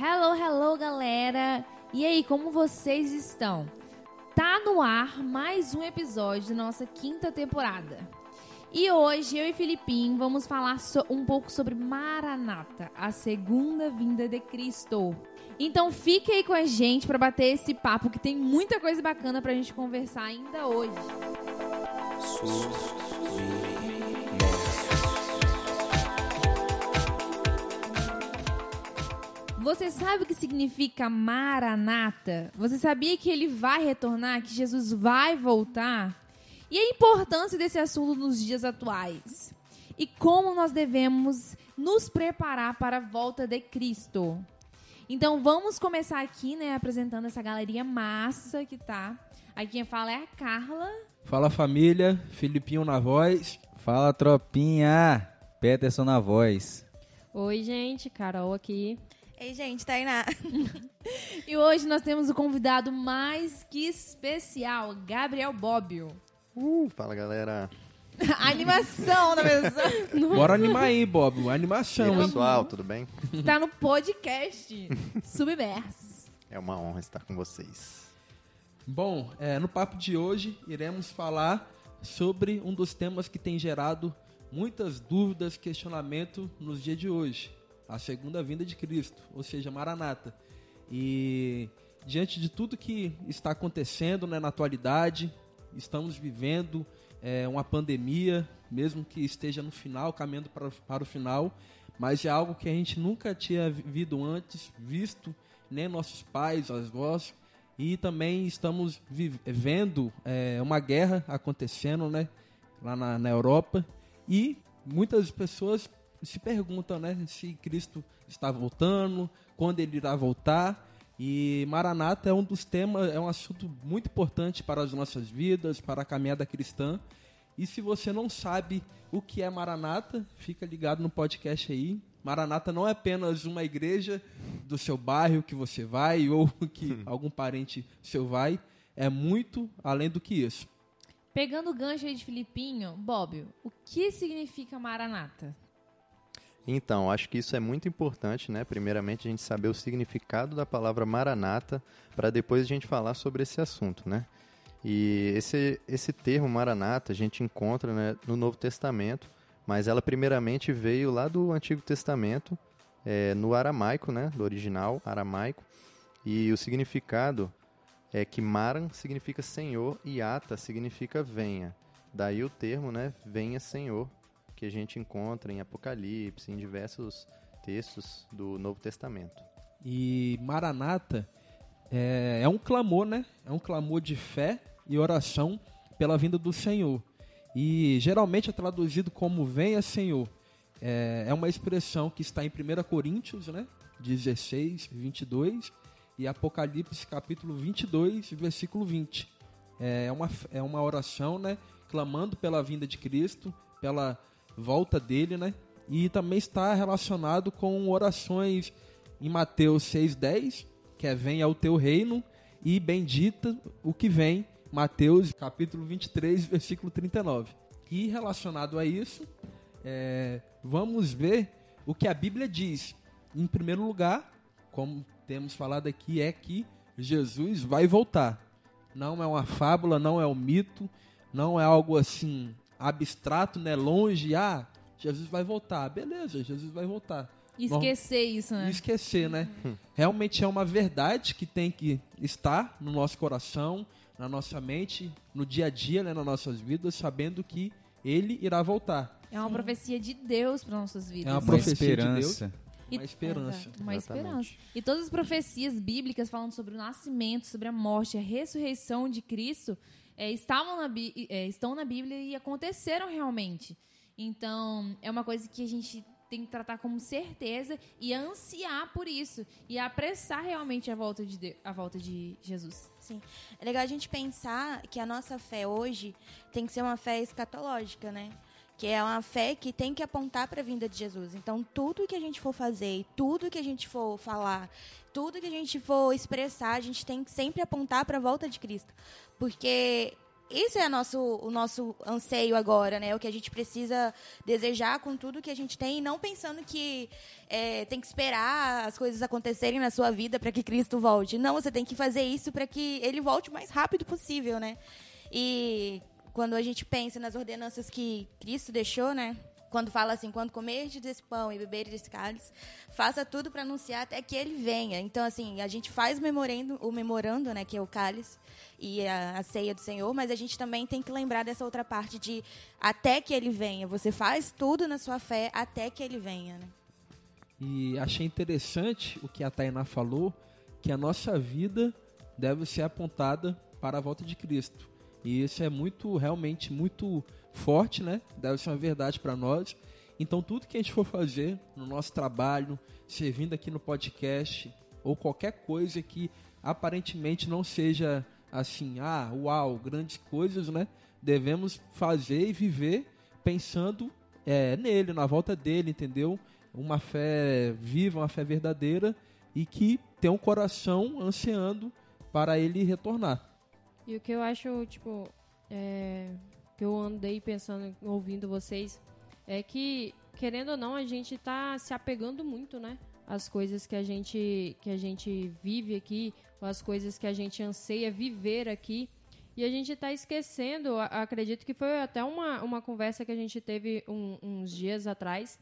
Hello, hello, galera! E aí, como vocês estão? Tá no ar mais um episódio da nossa quinta temporada. E hoje eu e Filipinho vamos falar so um pouco sobre Maranata, a segunda vinda de Cristo. Então fique aí com a gente para bater esse papo que tem muita coisa bacana pra gente conversar ainda hoje. Você sabe o que significa Maranata? Você sabia que ele vai retornar, que Jesus vai voltar? E a importância desse assunto nos dias atuais? E como nós devemos nos preparar para a volta de Cristo? Então vamos começar aqui, né, apresentando essa galeria massa que tá. Aqui quem fala é a Carla. Fala família, Filipinho na voz. Fala tropinha, Peterson na voz. Oi gente, Carol aqui. Ei, gente, Tainá. e hoje nós temos o convidado mais que especial, Gabriel Bobbio. Uh, fala galera. A animação da pessoa. Bora animar aí, Bob. Animação, e aí, pessoal, tudo bem? Está no podcast Submersos. É uma honra estar com vocês. Bom, é, no papo de hoje iremos falar sobre um dos temas que tem gerado muitas dúvidas, questionamento nos dias de hoje a segunda vinda de Cristo, ou seja, Maranata. E diante de tudo que está acontecendo né, na atualidade, estamos vivendo é, uma pandemia, mesmo que esteja no final, caminhando para, para o final, mas é algo que a gente nunca tinha vivido antes, visto, nem nossos pais, avós, e também estamos vivendo é, uma guerra acontecendo né, lá na, na Europa, e muitas pessoas se perguntam, né, se Cristo está voltando, quando ele irá voltar. E Maranata é um dos temas, é um assunto muito importante para as nossas vidas, para a caminhada cristã. E se você não sabe o que é Maranata, fica ligado no podcast aí. Maranata não é apenas uma igreja do seu bairro que você vai ou que algum parente seu vai, é muito além do que isso. Pegando o gancho aí de Filipinho, Bob, o que significa Maranata? Então, acho que isso é muito importante, né? Primeiramente, a gente saber o significado da palavra maranata, para depois a gente falar sobre esse assunto, né? E esse, esse termo maranata a gente encontra né, no Novo Testamento, mas ela primeiramente veio lá do Antigo Testamento, é, no aramaico, né? Do original aramaico. E o significado é que maran significa senhor e ata significa venha. Daí o termo, né? Venha Senhor, que a gente encontra em Apocalipse, em diversos textos do Novo Testamento. E Maranata é, é um clamor, né? É um clamor de fé e oração pela vinda do Senhor. E geralmente é traduzido como venha Senhor. É, é uma expressão que está em 1 Coríntios, né? 16, 22 e Apocalipse capítulo 22, versículo 20. É uma, é uma oração, né? Clamando pela vinda de Cristo, pela volta dele, né? E também está relacionado com orações em Mateus 6:10, que é venha ao teu reino e bendita o que vem, Mateus capítulo 23, versículo 39. E relacionado a isso, é, vamos ver o que a Bíblia diz. Em primeiro lugar, como temos falado aqui, é que Jesus vai voltar. Não é uma fábula, não é um mito, não é algo assim abstrato, né? Longe, ah, Jesus vai voltar. Beleza, Jesus vai voltar. Esquecer isso, né? Esquecer, né? Realmente é uma verdade que tem que estar no nosso coração, na nossa mente, no dia a dia, né, nas nossas vidas, sabendo que ele irá voltar. É uma Sim. profecia de Deus para nossas vidas. É uma profecia de Deus. E, uma esperança. uma esperança. E todas as profecias bíblicas falando sobre o nascimento, sobre a morte, a ressurreição de Cristo, é, estavam na, é, estão na Bíblia e aconteceram realmente. Então, é uma coisa que a gente tem que tratar como certeza e ansiar por isso e apressar realmente a volta de, a volta de Jesus. Sim. É legal a gente pensar que a nossa fé hoje tem que ser uma fé escatológica, né? Que é uma fé que tem que apontar para a vinda de Jesus. Então, tudo que a gente for fazer, tudo que a gente for falar, tudo que a gente for expressar, a gente tem que sempre apontar para a volta de Cristo. Porque esse é nosso, o nosso anseio agora, né? O que a gente precisa desejar com tudo que a gente tem, e não pensando que é, tem que esperar as coisas acontecerem na sua vida para que Cristo volte. Não, você tem que fazer isso para que ele volte o mais rápido possível, né? E quando a gente pensa nas ordenanças que Cristo deixou, né? Quando fala assim, quando comerdes desse pão e beberes desse cálice, faça tudo para anunciar até que ele venha. Então, assim, a gente faz o memorando, o memorando, né, que é o cálice e a, a ceia do Senhor, mas a gente também tem que lembrar dessa outra parte de até que ele venha. Você faz tudo na sua fé até que ele venha, né? E achei interessante o que a Tainá falou, que a nossa vida deve ser apontada para a volta de Cristo. E isso é muito, realmente, muito forte, né? Deve ser uma verdade para nós. Então, tudo que a gente for fazer no nosso trabalho, servindo aqui no podcast, ou qualquer coisa que aparentemente não seja assim, ah, uau, grandes coisas, né? Devemos fazer e viver pensando é, nele, na volta dele, entendeu? Uma fé viva, uma fé verdadeira e que tem um coração ansiando para ele retornar. E o que eu acho, tipo, é, que eu andei pensando, ouvindo vocês, é que, querendo ou não, a gente tá se apegando muito, né? As coisas que a gente, que a gente vive aqui, ou as coisas que a gente anseia viver aqui. E a gente está esquecendo, acredito que foi até uma, uma conversa que a gente teve um, uns dias atrás,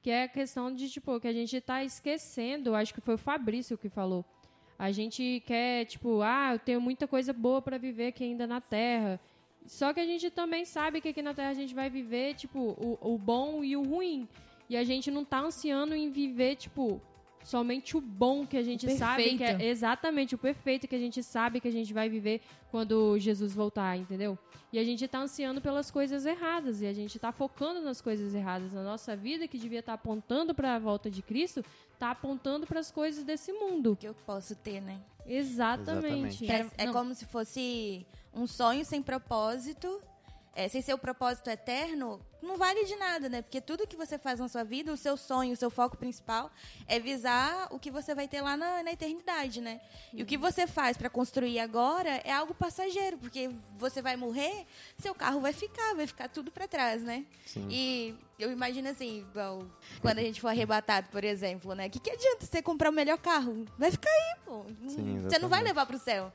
que é a questão de, tipo, que a gente está esquecendo, acho que foi o Fabrício que falou. A gente quer, tipo, ah, eu tenho muita coisa boa para viver aqui ainda na Terra. Só que a gente também sabe que aqui na Terra a gente vai viver, tipo, o, o bom e o ruim. E a gente não tá ansiando em viver, tipo, somente o bom que a gente sabe que é exatamente o perfeito que a gente sabe que a gente vai viver quando Jesus voltar, entendeu? E a gente tá ansiando pelas coisas erradas e a gente tá focando nas coisas erradas na nossa vida que devia estar tá apontando para a volta de Cristo, tá apontando para as coisas desse mundo. Que eu posso ter, né? Exatamente. Exatamente. É, é como se fosse um sonho sem propósito é, sem ser o propósito eterno, não vale de nada, né? Porque tudo que você faz na sua vida, o seu sonho, o seu foco principal é visar o que você vai ter lá na, na eternidade, né? E o que você faz para construir agora é algo passageiro, porque você vai morrer, seu carro vai ficar, vai ficar tudo para trás, né? Sim. E eu imagino assim, igual quando a gente for arrebatado, por exemplo, né? O que, que adianta você comprar o melhor carro? Vai ficar aí, pô. Sim, você não vai levar para o céu.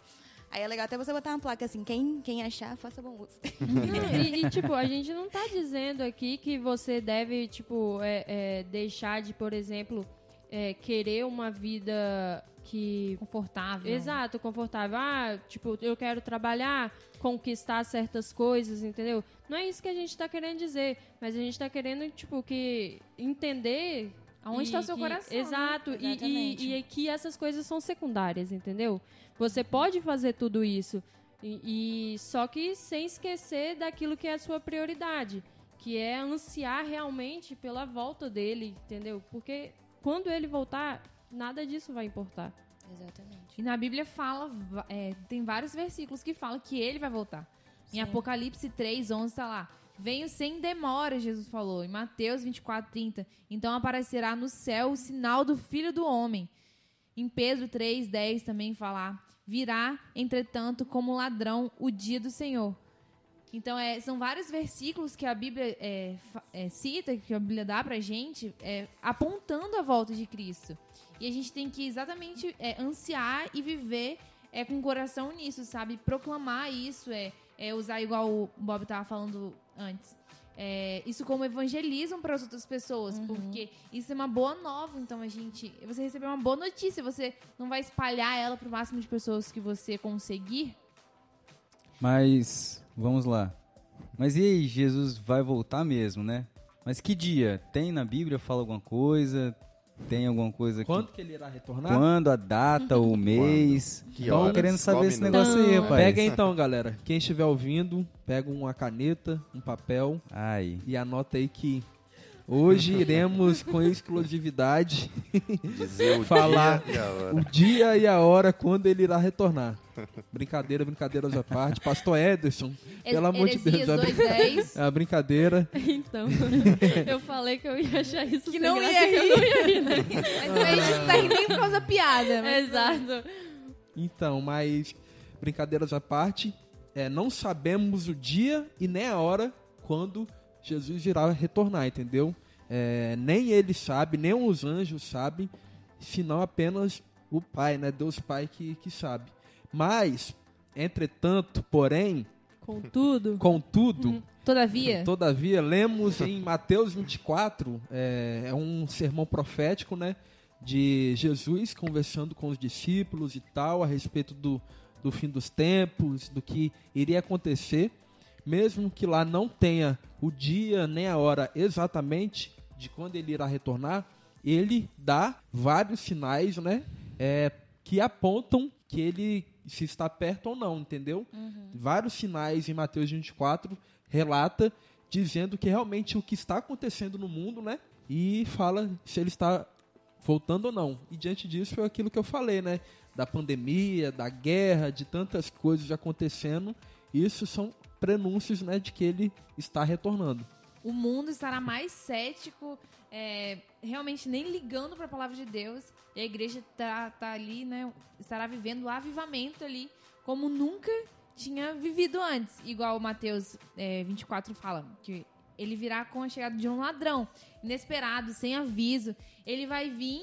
Aí é legal até você botar uma placa assim, quem, quem achar, faça bom uso. Não, e, e, tipo, a gente não tá dizendo aqui que você deve, tipo, é, é, deixar de, por exemplo, é, querer uma vida que... Confortável. Exato, confortável. Ah, tipo, eu quero trabalhar, conquistar certas coisas, entendeu? Não é isso que a gente tá querendo dizer, mas a gente tá querendo, tipo, que entender Aonde está o seu que, coração? Né? Exato. Né? E, e, e, que essas coisas são secundárias, entendeu? Você pode fazer tudo isso. E, e, só que sem esquecer daquilo que é a sua prioridade, que é ansiar realmente pela volta dele, entendeu? Porque quando ele voltar, nada disso vai importar. Exatamente. E na Bíblia fala, é, tem vários versículos que falam que ele vai voltar. Sim. Em Apocalipse 3, 11 está lá. Venho sem demora, Jesus falou, em Mateus 24, 30. Então aparecerá no céu o sinal do Filho do Homem. Em Pedro 3, 10 também falar. Virá, entretanto, como ladrão o dia do Senhor. Então, é, são vários versículos que a Bíblia é, é, cita, que a Bíblia dá pra gente, é, apontando a volta de Cristo. E a gente tem que exatamente é, ansiar e viver é, com o coração nisso, sabe? Proclamar isso, é, usar igual o Bob estava falando antes. É, isso como evangelismo para as outras pessoas, uhum. porque isso é uma boa nova, então a gente, você recebeu uma boa notícia, você não vai espalhar ela para o máximo de pessoas que você conseguir. Mas vamos lá. Mas e aí, Jesus vai voltar mesmo, né? Mas que dia? Tem na Bíblia fala alguma coisa? Tem alguma coisa aqui? Quando que ele irá retornar? Quando, a data, o mês. Que Tô querendo saber esse negócio aí, rapaz. Pega então, galera. Quem estiver ouvindo, pega uma caneta, um papel Ai. e anota aí que Hoje iremos com exclusividade Dizer o falar dia o dia e a hora quando ele irá retornar. Brincadeira, brincadeiras à parte. Pastor Ederson, pelo amor de Deus. 210. É uma brincadeira. Então, eu falei que eu ia achar isso que não ia, rir. não ia rir. Né? Mas a gente não tá rindo nem por causa da piada. Exato. Então, mas brincadeiras à parte, é, não sabemos o dia e nem a hora quando Jesus irá retornar, entendeu? É, nem ele sabe, nem os anjos sabem, senão apenas o Pai, né? Deus Pai que, que sabe. Mas, entretanto, porém, Contudo, contudo, Todavia, Todavia, lemos em Mateus 24, é, é um sermão profético, né? De Jesus conversando com os discípulos e tal, a respeito do, do fim dos tempos, do que iria acontecer. Mesmo que lá não tenha o dia nem a hora exatamente de quando ele irá retornar, ele dá vários sinais, né? É, que apontam que ele se está perto ou não, entendeu? Vários sinais em Mateus 24 relata dizendo que realmente o que está acontecendo no mundo, né? E fala se ele está voltando ou não. E diante disso foi aquilo que eu falei, né? Da pandemia, da guerra, de tantas coisas acontecendo. Isso são prenúncios, né, de que ele está retornando. o mundo estará mais cético, é, realmente nem ligando para a palavra de Deus. E a igreja tá, tá ali, né? Estará vivendo o avivamento ali, como nunca tinha vivido antes. Igual o Mateus é, 24 fala, que ele virá com a chegada de um ladrão, inesperado, sem aviso. Ele vai vir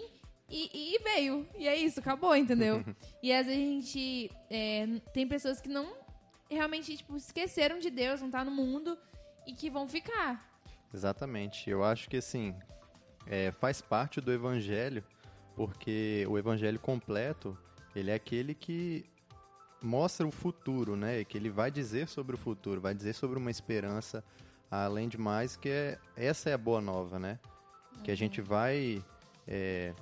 e, e veio. E é isso, acabou, entendeu? e às vezes a gente é, tem pessoas que não realmente tipo, esqueceram de Deus, não tá no mundo e que vão ficar. Exatamente. Eu acho que assim é, faz parte do evangelho, porque o evangelho completo ele é aquele que mostra o futuro, né? Que ele vai dizer sobre o futuro, vai dizer sobre uma esperança, além de mais que é essa é a boa nova, né? Que a gente vai é,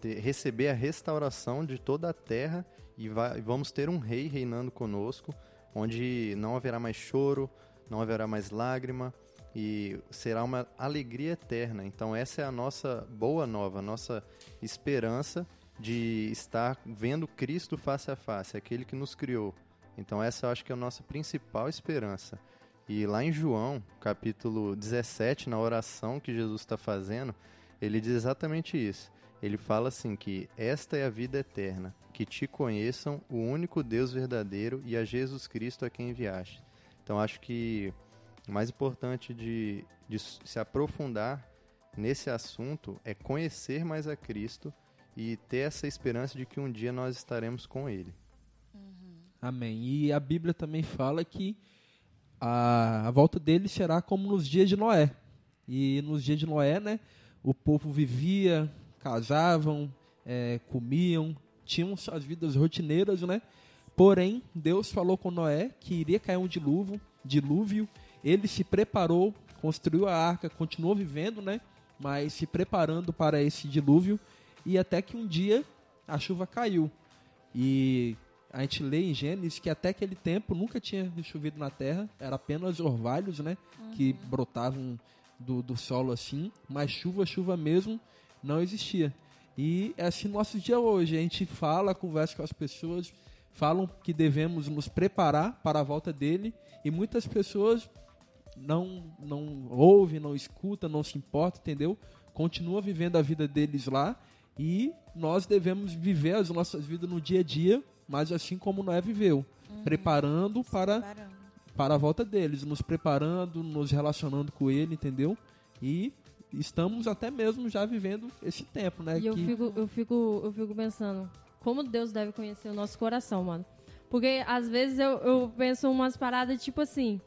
ter- receber a restauração de toda a terra e vai- vamos ter um rei reinando conosco, onde não haverá mais choro, não haverá mais lágrima e será uma alegria eterna. Então essa é a nossa boa nova, nossa esperança de estar vendo Cristo face a face, aquele que nos criou. Então essa eu acho que é a nossa principal esperança. E lá em João, capítulo 17, na oração que Jesus está fazendo, ele diz exatamente isso. Ele fala assim que esta é a vida eterna, que te conheçam o único Deus verdadeiro e a Jesus Cristo a quem enviaste. Então acho que o mais importante de, de se aprofundar nesse assunto é conhecer mais a Cristo e ter essa esperança de que um dia nós estaremos com Ele. Amém. E a Bíblia também fala que a, a volta dele será como nos dias de Noé. E nos dias de Noé, né, o povo vivia, casavam, eh, comiam, tinham suas vidas rotineiras, né? Porém, Deus falou com Noé que iria cair um dilúvio, dilúvio. Ele se preparou, construiu a arca, continuou vivendo, né? Mas se preparando para esse dilúvio e até que um dia a chuva caiu. E a gente lê em Gênesis que até aquele tempo nunca tinha chovido na terra, era apenas orvalhos, né? Que brotavam do, do solo assim, mas chuva, chuva mesmo, não existia. E é assim nossos dias hoje. A gente fala, conversa com as pessoas, falam que devemos nos preparar para a volta dele, e muitas pessoas não, não ouvem, não escutam, não se importam, entendeu? Continua vivendo a vida deles lá e nós devemos viver as nossas vidas no dia a dia, mas assim como Noé viveu, preparando para, Parando. para a volta deles, nos preparando, nos relacionando com ele, entendeu? E estamos até mesmo já vivendo esse tempo, né? E eu que- fico, eu fico, eu fico pensando, como Deus deve conhecer o nosso coração, mano. Porque às vezes eu, eu penso umas paradas tipo assim,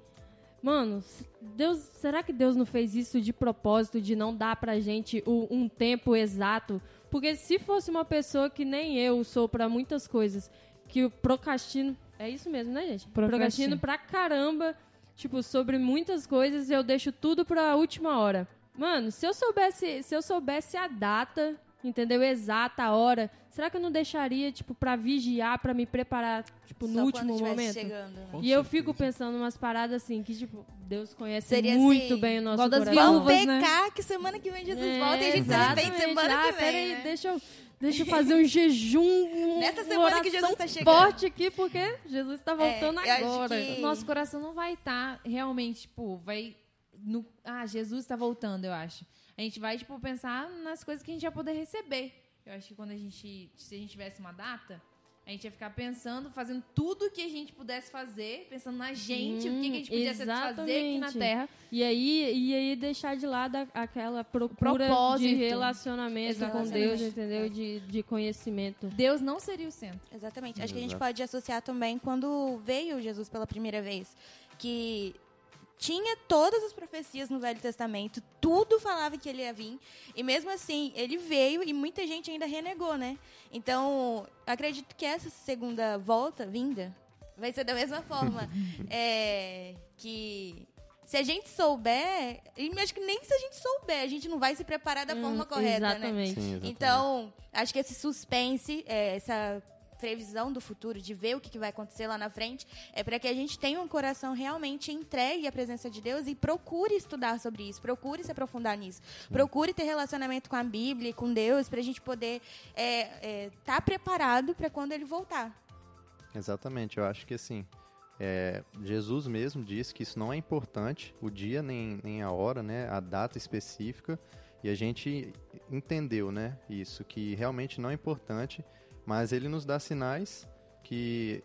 mano, Deus, será que Deus não fez isso de propósito, de não dar pra gente o- um tempo exato? Porque se fosse uma pessoa que nem eu sou pra muitas coisas, que eu procrastino, é isso mesmo, né, gente? Procrastino. Procrastino pra caramba, tipo, sobre muitas coisas, eu deixo tudo pra última hora. Mano, se eu soubesse, se eu soubesse a data, entendeu? Exata a hora, será que eu não deixaria, tipo, pra vigiar, pra me preparar, tipo, no Só último quando estivesse momento? chegando. né? E eu fico pensando umas paradas assim, que, tipo, Deus conhece Seria muito assim, bem o nosso igual das coração. Vamos viúvas, né? pecar que semana que vem Jesus É, volta e a gente se semana ah, que vem. Peraí, né? deixa eu, deixa eu fazer um jejum, um, Nessa semana que Jesus oração tá chegando. forte aqui, porque Jesus tá voltando eu acho agora. que- Nosso coração não vai estar realmente, tipo, vai. No, ah, Jesus está voltando, eu acho. A gente vai, tipo, pensar nas coisas que a gente vai poder receber. Eu acho que quando a gente. Se a gente tivesse uma data, A gente ia ficar pensando, fazendo tudo que a gente pudesse fazer, pensando na gente, o que, que a gente podia fazer aqui na. Terra. E aí, e aí deixar de lado a- aquela procura propósito. de relacionamento com Exatamente. Deus, entendeu? De, de conhecimento. Deus não seria o centro. Exatamente. Acho que a gente pode associar também quando veio Jesus pela primeira vez, que tinha todas as profecias no Velho Testamento, tudo falava que ele ia vir, e mesmo assim, ele veio e muita gente ainda renegou, né? Então, acredito que essa segunda volta, vinda, vai ser da mesma forma. é, que se a gente souber, e acho que nem se a gente souber, a gente não vai se preparar da forma Hum, correta, né? Exatamente. Sim, exatamente. Então, acho que esse suspense, é, essa previsão do futuro, de ver o que, vai acontecer lá na frente, é para que a gente tenha um coração realmente entregue à presença de Deus e procure estudar sobre isso, procure se aprofundar nisso, procure ter relacionamento com a Bíblia e com Deus, para a gente poder estar preparado para quando ele voltar. Exatamente, eu acho que assim, é, Jesus mesmo disse que isso não é importante, o dia nem, nem a hora, né, a data específica, e a gente entendeu, né, isso, que realmente não é importante, mas ele nos dá sinais que,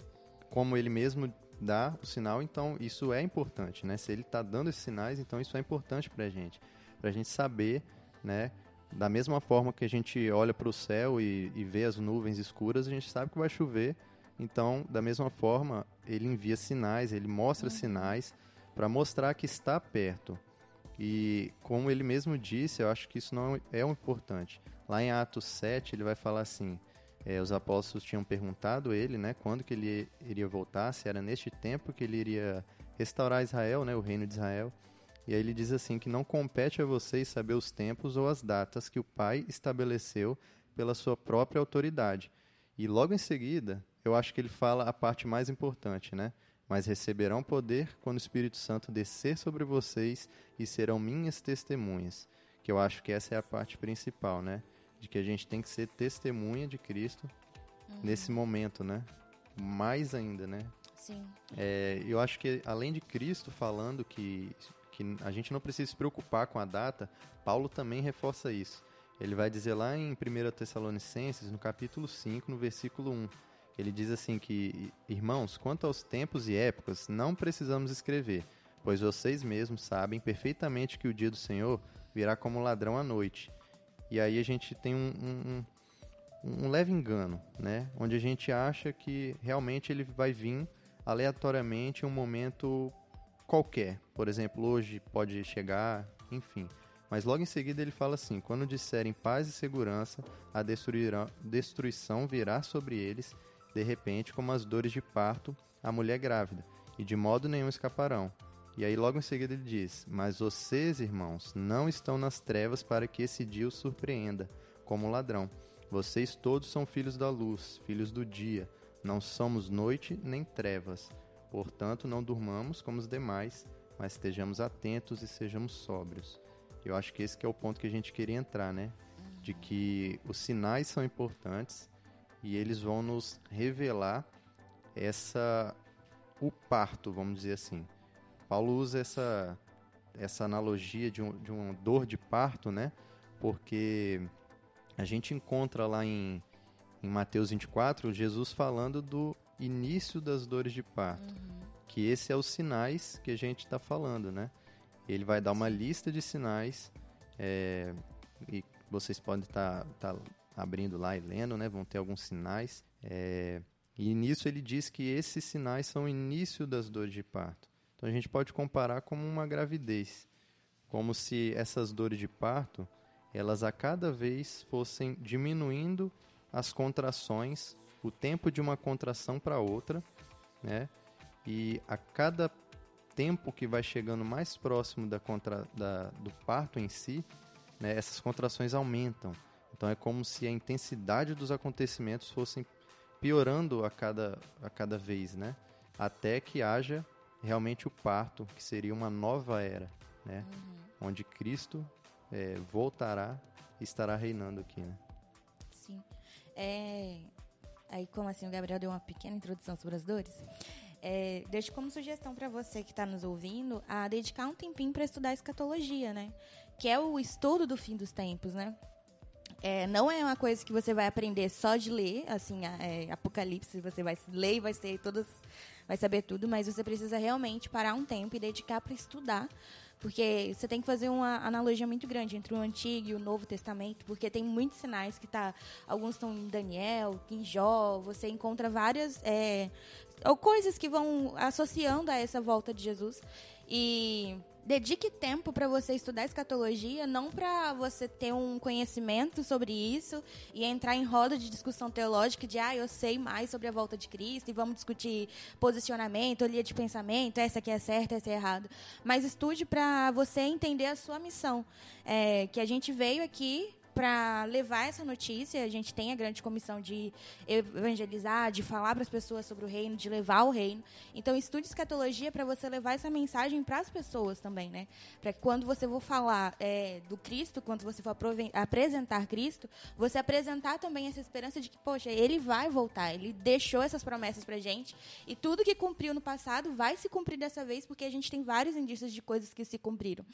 como ele mesmo dá o sinal, então isso é importante, né, se ele está dando esses sinais, então isso é importante pra gente, pra gente saber, né, da mesma forma que a gente olha para o céu e, e vê as nuvens escuras, a gente sabe que vai chover, então, da mesma forma, ele envia sinais, ele mostra sinais para mostrar que está perto. E como ele mesmo disse, eu acho que isso não é o importante. Lá em Atos 7, ele vai falar assim: eh, os apóstolos tinham perguntado a ele, né, quando que ele iria voltar, se era neste tempo que ele iria restaurar Israel, né, o reino de Israel. E aí ele diz assim que não compete a vocês saber os tempos ou as datas que o Pai estabeleceu pela sua própria autoridade. E logo em seguida, eu acho que ele fala a parte mais importante, né? Mas receberão poder quando o Espírito Santo descer sobre vocês e serão minhas testemunhas. Que eu acho que essa é a parte principal, né? De que a gente tem que ser testemunha de Cristo nesse momento, né? Mais ainda, né? Sim. É, eu acho que além de Cristo falando que, que a gente não precisa se preocupar com a data, Paulo também reforça isso. Ele vai dizer lá em 1 Tessalonicenses, no capítulo 5, no versículo 1, ele diz assim que, irmãos, quanto aos tempos e épocas, não precisamos escrever, pois vocês mesmos sabem perfeitamente que o dia do Senhor virá como ladrão à noite. E aí a gente tem um, um, um, leve engano, né? Onde a gente acha que realmente ele vai vir aleatoriamente em um momento qualquer. Por exemplo, hoje pode chegar, enfim. Mas logo em seguida ele fala assim: quando disserem paz e segurança, a destruição virá sobre eles, de repente, como as dores de parto, a mulher grávida, e de modo nenhum escaparão. E aí logo em seguida ele diz: Mas vocês, irmãos, não estão nas trevas para que esse dia os surpreenda, como ladrão. Vocês todos são filhos da luz, filhos do dia. Não somos noite nem trevas. Portanto, não durmamos como os demais, mas estejamos atentos e sejamos sóbrios. Eu acho que esse que é o ponto que a gente queria entrar, né? De que os sinais são importantes e eles vão nos revelar essa o parto, vamos dizer assim. Paulo usa essa essa analogia de, um, de uma dor de parto, né? Porque a gente encontra lá em, em Mateus 24 Jesus falando do início das dores de parto. Que esse é os sinais que a gente está falando, né? Ele vai dar uma lista de sinais é, e vocês podem estar abrindo lá e lendo, né? Vão ter alguns sinais. é, e nisso ele diz que esses sinais são o início das dores de parto. Então a gente pode comparar como uma gravidez, como se essas dores de parto, elas a cada vez fossem diminuindo as contrações, o tempo de uma contração para outra, né? E a cada tempo que vai chegando mais próximo da contra, da, do parto em si, né, essas contrações aumentam. Então é como se a intensidade dos acontecimentos fossem piorando a cada, a cada vez, né? Até que haja realmente o parto, que seria uma nova era, né? Onde Cristo é, voltará e estará reinando aqui, né? Sim. É, Aí, como assim o Gabriel deu uma pequena introdução sobre as dores, é, deixo como sugestão para você que está nos ouvindo a dedicar um tempinho para estudar escatologia, né? Que é o estudo do fim dos tempos, né? É, não é uma coisa que você vai aprender só de ler, assim, é, Apocalipse, você vai ler e vai ser todas, vai saber tudo, mas você precisa realmente parar um tempo e dedicar para estudar, porque você tem que fazer uma analogia muito grande entre o Antigo e o Novo Testamento, porque tem muitos sinais que tá, alguns estão em Daniel, em Jó, você encontra várias é, ou coisas que vão associando a essa volta de Jesus. E dedique tempo para você estudar escatologia, não para você ter um conhecimento sobre isso e entrar em roda de discussão teológica de ah, eu sei mais sobre a volta de Cristo e vamos discutir posicionamento, linha de pensamento, essa aqui é certa, essa é errada. Mas estude para você entender a sua missão. É, que a gente veio aqui para levar essa notícia, a gente tem a grande comissão de evangelizar, de falar para as pessoas sobre o reino, de levar o reino. Então, estude escatologia para você levar essa mensagem para as pessoas também, né? Para que quando você for falar é, do Cristo, quando você for apresentar Cristo, você apresentar também essa esperança de que, poxa, ele vai voltar, ele deixou essas promessas para gente e tudo que cumpriu no passado vai se cumprir dessa vez, porque a gente tem vários indícios de coisas que se cumpriram.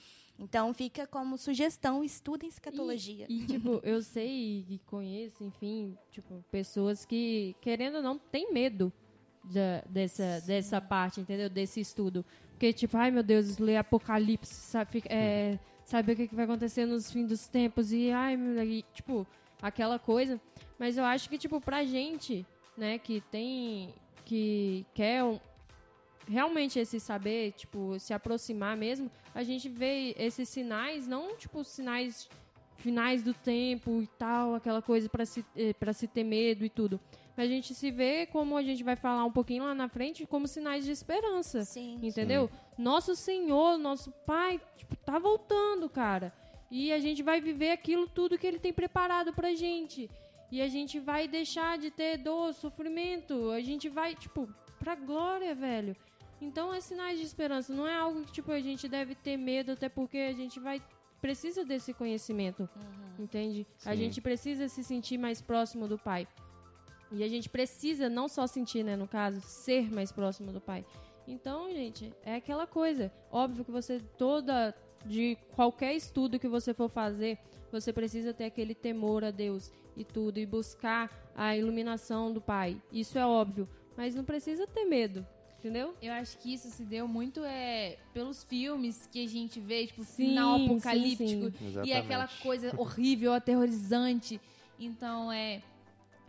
Então, fica como sugestão, estudem escatologia. E, tipo, eu sei e conheço, enfim, tipo, pessoas que, querendo ou não, têm medo da- dessa, dessa parte, entendeu? Desse estudo. Porque, tipo, ai meu Deus, ler Apocalipse, sabe, fica- é, saber o que, que vai acontecer nos fins dos tempos e, ai, meu, e, tipo, aquela coisa. Mas eu acho que, tipo, pra gente, né, que tem, que quer um, realmente esse saber, tipo, se aproximar mesmo, a gente vê esses sinais, não, tipo, sinais finais do tempo e tal, aquela coisa pra se, eh, pra se ter medo e tudo. Mas a gente se vê, como a gente vai falar um pouquinho lá na frente, como sinais de esperança. Sim. Entendeu? Nosso Senhor, nosso Pai, tipo, tá voltando, cara. E a gente vai viver aquilo tudo que ele tem preparado pra gente. E a gente vai deixar de ter dor, sofrimento. A gente vai, tipo, pra glória, velho. Então é sinais de esperança. Não é algo que, tipo, a gente deve ter medo, até porque a gente vai. Precisa desse conhecimento. Entende? A Sim. gente precisa se sentir mais próximo do Pai. E a gente precisa não só sentir, né, no caso, ser mais próximo do Pai. Então, gente, é aquela coisa. Óbvio que você toda de qualquer estudo que você for fazer, você precisa ter aquele temor a Deus e tudo e buscar a iluminação do Pai. Isso é óbvio, mas não precisa ter medo, entendeu? Eu acho que isso se deu muito é, pelos filmes que a gente vê, tipo, Sim, final sim, apocalíptico. sim. E aquela coisa horrível, aterrorizante. Então, é.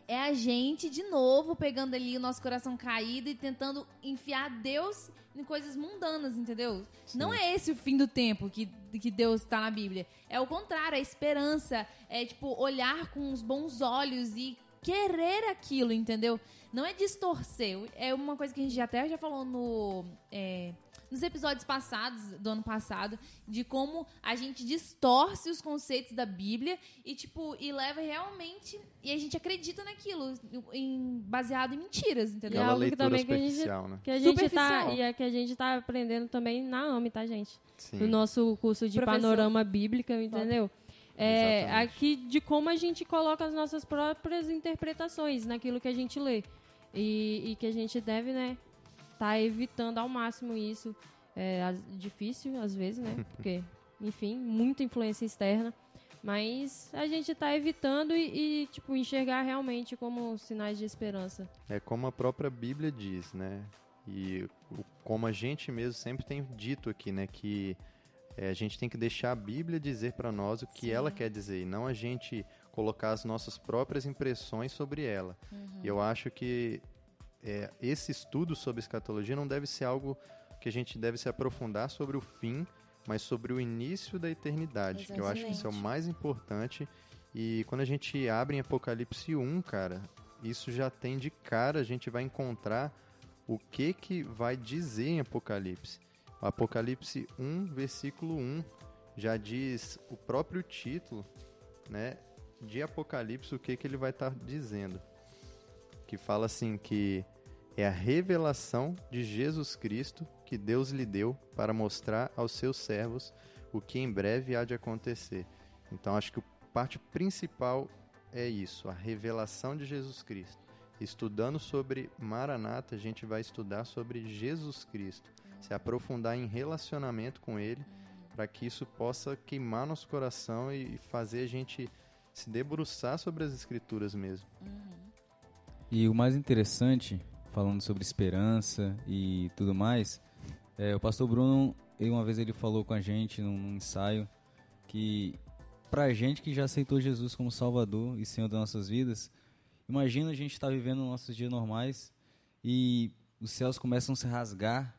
É a gente, de novo, pegando ali o nosso coração caído e tentando enfiar Deus em coisas mundanas, entendeu? Não é esse o fim do tempo que, que Deus tá na Bíblia. É o contrário, a esperança. É, tipo, olhar com os bons olhos e querer aquilo, entendeu? Não é distorcer. É uma coisa que a gente já até já falou no, é, nos episódios passados, do ano passado, de como a gente distorce os conceitos da Bíblia e, tipo, e leva realmente. E a gente acredita naquilo, em, baseado em mentiras, entendeu? É Aquela algo que também que a gente- né? Que a gente tá, Superficial. e é que a gente tá aprendendo também na AME, tá, gente? Sim. no nosso curso de Professor. panorama bíblica, entendeu? É, Exatamente. aqui de como a gente coloca as nossas próprias interpretações naquilo que a gente lê. E, e que a gente deve, né, tá evitando ao máximo isso. É difícil, às vezes, né? Porque, enfim, muita influência externa. Mas a gente tá evitando e, e, tipo, enxergar realmente como sinais de esperança. É como a própria Bíblia diz, né? E como a gente mesmo sempre tem dito aqui, né? Que é, a gente tem que deixar a Bíblia dizer para nós o que ela quer dizer e não a gente colocar as nossas próprias impressões sobre ela. E eu acho que é, esse estudo sobre escatologia não deve ser algo que a gente deve se aprofundar sobre o fim, mas sobre o início da eternidade. Que eu acho que isso é o Exatamente. mais importante. E quando a gente abre em Apocalipse 1, cara, isso já tem de cara, a gente vai encontrar o que que vai dizer em Apocalipse. Apocalipse 1, versículo 1, já diz o próprio título, né, de Apocalipse, o que que ele vai estar dizendo. Que fala assim que é a revelação de Jesus Cristo que Deus lhe deu para mostrar aos seus servos o que em breve há de acontecer. Então acho que a parte principal é isso, a revelação de Jesus Cristo. Estudando sobre Maranata, a gente vai estudar sobre Jesus Cristo, se aprofundar em relacionamento com Ele, para que isso possa queimar nosso coração e fazer a gente se debruçar sobre as escrituras mesmo. E o mais interessante, falando sobre esperança e tudo mais, é, o pastor Bruno, uma vez ele falou com a gente num, ensaio que pra gente que já aceitou Jesus como Salvador e Senhor das nossas vidas, imagina a gente estar vivendo nossos dias normais e os céus começam a se rasgar,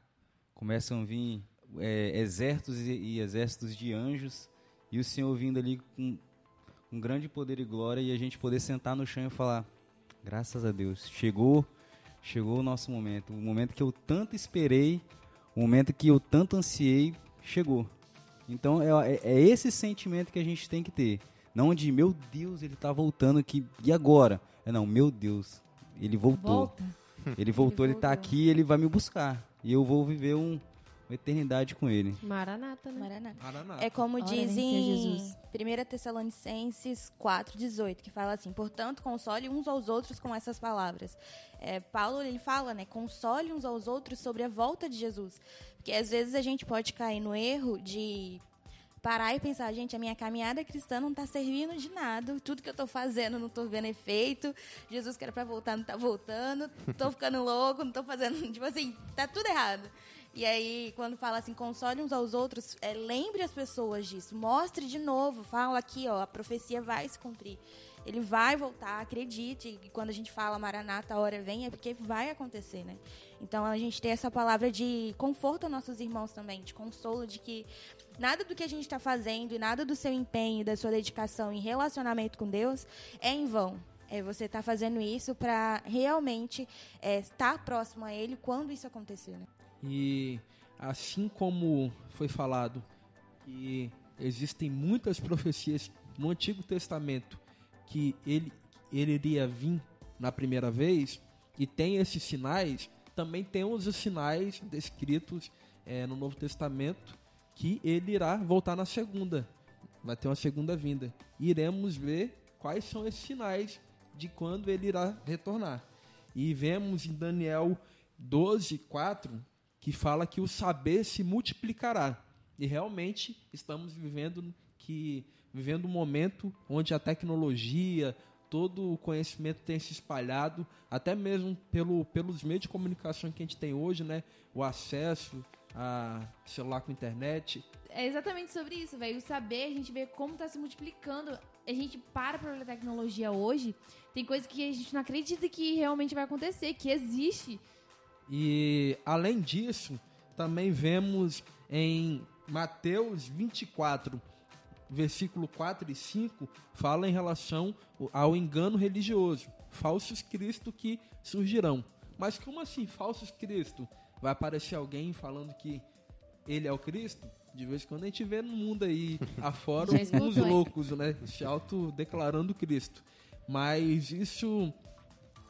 começam a vir é, exércitos e, e exércitos de anjos e o Senhor vindo ali com um grande poder e glória e a gente poder sentar no chão e falar Graças a Deus. Chegou, chegou o nosso momento. O momento que eu tanto esperei, o momento que eu tanto ansiei, chegou. Então é, é- é esse sentimento que a gente tem que ter. Não de, meu Deus, ele tá voltando aqui. E agora? É não, meu Deus, ele voltou. Volta. Ele voltou, ele, tá voltou. aqui, ele vai me buscar. E eu vou viver um- uma eternidade com ele. Maranata, né? Maranata. Maranata. É como Ora, diz em ser Jesus. 1 Tessalonicenses 4,18, que fala assim, portanto, console uns aos outros com essas palavras. É, Paulo, ele fala, né, console uns aos outros sobre a volta de Jesus. Porque às vezes a gente pode cair no erro de parar e pensar, gente, a minha caminhada cristã não está servindo de nada, tudo que eu estou fazendo não estou vendo efeito, Jesus que era para voltar não está voltando, estou ficando louco, não estou fazendo, tipo assim, tá tudo errado. E aí, quando fala assim, console uns aos outros, é, lembre as pessoas disso, mostre de novo, fala aqui, ó, a profecia vai se cumprir. Ele vai voltar, acredite. E quando a gente fala Maranata, a hora vem, é porque vai acontecer, né? Então a gente tem essa palavra de conforto aos nossos irmãos também, de consolo, de que nada do que a gente está fazendo e nada do seu empenho, da sua dedicação em relacionamento com Deus é em vão. É, você está fazendo isso para realmente é, estar próximo a Ele quando isso acontecer, né? E assim como foi falado que existem muitas profecias no Antigo Testamento que ele, ele iria vir na primeira vez e tem esses sinais, também temos os sinais descritos eh, no Novo Testamento que ele irá voltar na segunda. Vai ter uma segunda vinda. Iremos ver quais são esses sinais de quando ele irá retornar. E vemos em Daniel 12, 4, que fala que o saber se multiplicará. E realmente estamos vivendo que vivendo um momento onde a tecnologia, todo o conhecimento tem se espalhado, até mesmo pelo, pelos meios de comunicação que a gente tem hoje, né? O acesso a celular com internet. É exatamente sobre isso, velho. O saber, a gente vê como tá se multiplicando. A gente para pra olhar tecnologia hoje, tem coisa que a gente não acredita que realmente vai acontecer, que existe. E além disso, também vemos em Mateus 24, versículo 4 e 5, fala em relação ao engano religioso, falsos cristo que surgirão. Mas como assim, falsos cristo? Vai aparecer alguém falando que ele é o Cristo? De vez em quando a gente vê no mundo aí afora uns hein? loucos, né? Se autodeclarando Cristo. Mas isso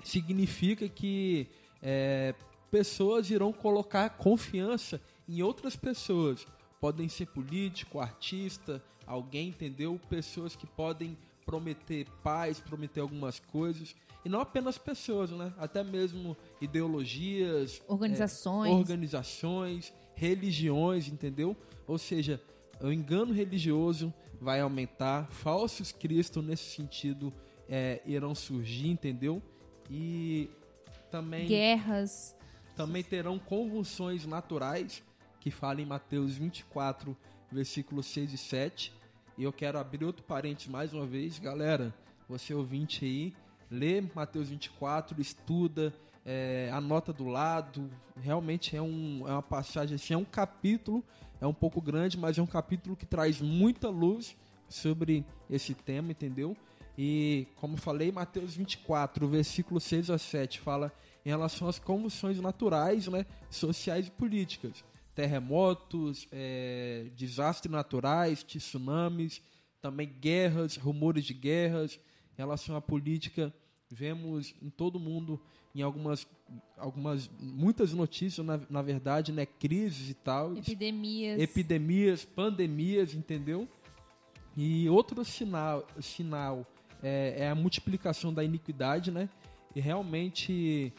significa que é, pessoas irão colocar confiança em outras pessoas. Podem ser político, artista, alguém, entendeu? Pessoas que podem prometer paz, prometer algumas coisas. E não apenas pessoas, né? Até mesmo ideologias, Organizações. é, organizações, religiões, entendeu? Ou seja, o engano religioso vai aumentar, falsos cristos nesse sentido é, irão surgir, entendeu? E também Guerras. Também terão convulsões naturais, que fala em Mateus 24, versículos 6 e 7. E eu quero abrir outro parênteses mais uma vez. Galera, você ouvinte aí, lê Mateus 24, estuda, é, anota do lado. Realmente é, um, é uma passagem, assim, é um capítulo, é um pouco grande, mas é um capítulo que traz muita luz sobre esse tema, entendeu? E, como falei, Mateus 24, versículo 6 a 7, fala em relação às convulsões naturais, né, sociais e políticas. Terremotos, é, desastres naturais, tsunamis, também guerras, rumores de guerras. Em relação à política, vemos em todo mundo, em algumas, algumas muitas notícias, na, na verdade, né, crises e tal Epidemias. epidemias, pandemias, entendeu? E outro sinal, sinal é, é a multiplicação da iniquidade, né? E realmente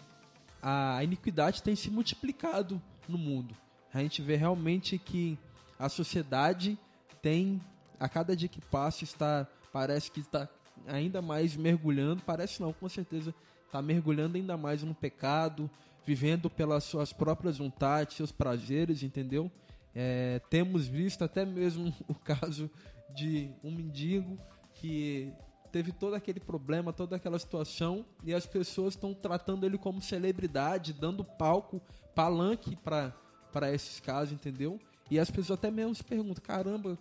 a iniquidade tem se multiplicado no mundo. A gente vê realmente que a sociedade tem, a cada dia que passa, está parece que está ainda mais mergulhando, parece não, com certeza está mergulhando ainda mais no pecado, vivendo pelas suas próprias vontades, seus prazeres, entendeu? É, temos visto até mesmo o caso de um mendigo que teve todo aquele problema, toda aquela situação e as pessoas estão tratando ele como celebridade, dando palco, palanque para esses casos, entendeu? E as pessoas até mesmo se perguntam: caramba,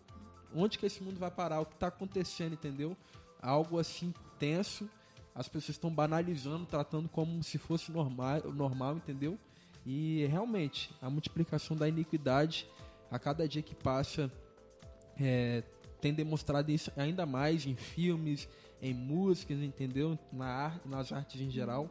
onde que esse mundo vai parar? O que está acontecendo, entendeu? Algo assim tenso as pessoas estão banalizando, tratando como se fosse normal, normal, entendeu? E realmente, a multiplicação da iniquidade, a cada dia que passa, é, tem demonstrado isso ainda mais em filmes, em músicas, entendeu? Na arte, nas artes em geral.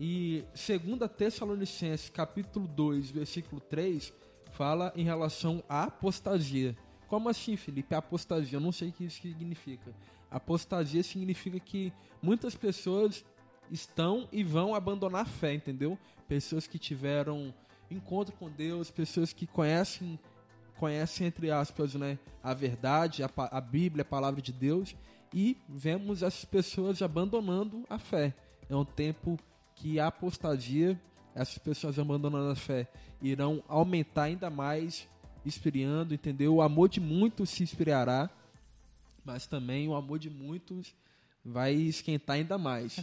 E segundo Tessalonicenses, capítulo 2, versículo 3, fala em relação à apostasia. Como assim, Felipe? Apostasia, eu não sei o que isso significa. Apostasia significa que muitas pessoas estão e vão abandonar a fé, entendeu? Pessoas que tiveram encontro com Deus, pessoas que conhecem, conhecem entre aspas, né, a verdade, a, a Bíblia, a palavra de Deus, e vemos essas pessoas abandonando a fé. É um tempo que a apostasia, essas pessoas abandonando a fé, irão aumentar ainda mais, esfriando, entendeu? O amor de muitos se esfriará mas também o amor de muitos vai esquentar ainda mais.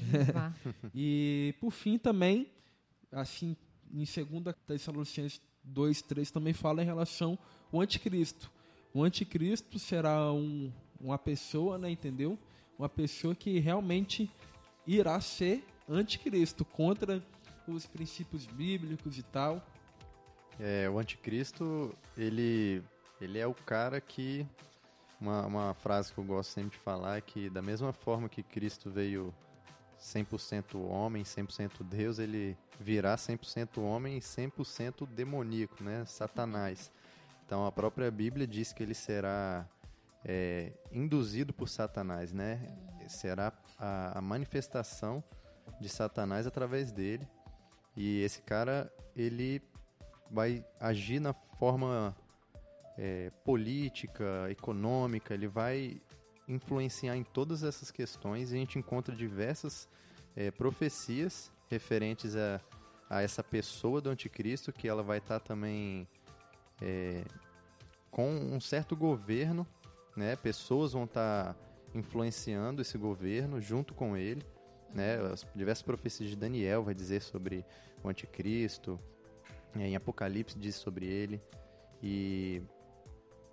e por fim também, assim, em 2 Tessalonicenses 2, 3 também fala em relação ao anticristo. O anticristo será um, uma pessoa, né, entendeu? Uma pessoa que realmente irá ser anticristo contra os princípios bíblicos e tal. É, o anticristo, ele, ele é o cara que uma, uma frase que eu gosto sempre de falar é que, da mesma forma que Cristo veio 100% homem, 100% Deus, ele virá 100% homem e 100% demoníaco, né? Satanás. Então a própria Bíblia diz que ele será é, induzido por Satanás, né? Será a, a, manifestação de Satanás através dele. E esse cara, ele vai agir na forma é, política, econômica, ele vai influenciar em todas essas questões e a gente encontra diversas é, profecias referentes a, a essa pessoa do anticristo que ela vai estar tá também é, com um certo governo, né? Pessoas vão estar tá influenciando esse governo junto com ele, né? As diversas profecias de Daniel vai dizer sobre o anticristo, é, em Apocalipse diz sobre ele e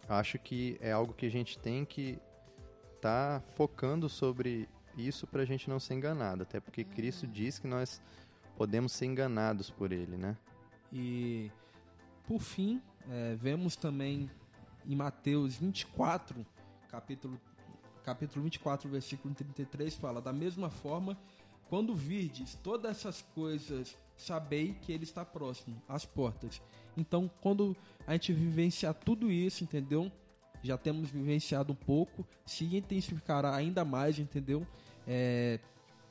acho que é algo que a gente tem que estar tá focando sobre isso para a gente não ser enganado, até porque Cristo uhum. diz que nós podemos ser enganados por Ele, né? E por fim, é, vemos também em Mateus 24, capítulo, capítulo 24, versículo 33, fala: Da mesma forma, quando virdes todas essas coisas, sabei que Ele está próximo, às portas. Então, quando a gente vivenciar tudo isso, entendeu? Já temos vivenciado um pouco, se intensificará ainda mais, entendeu? É,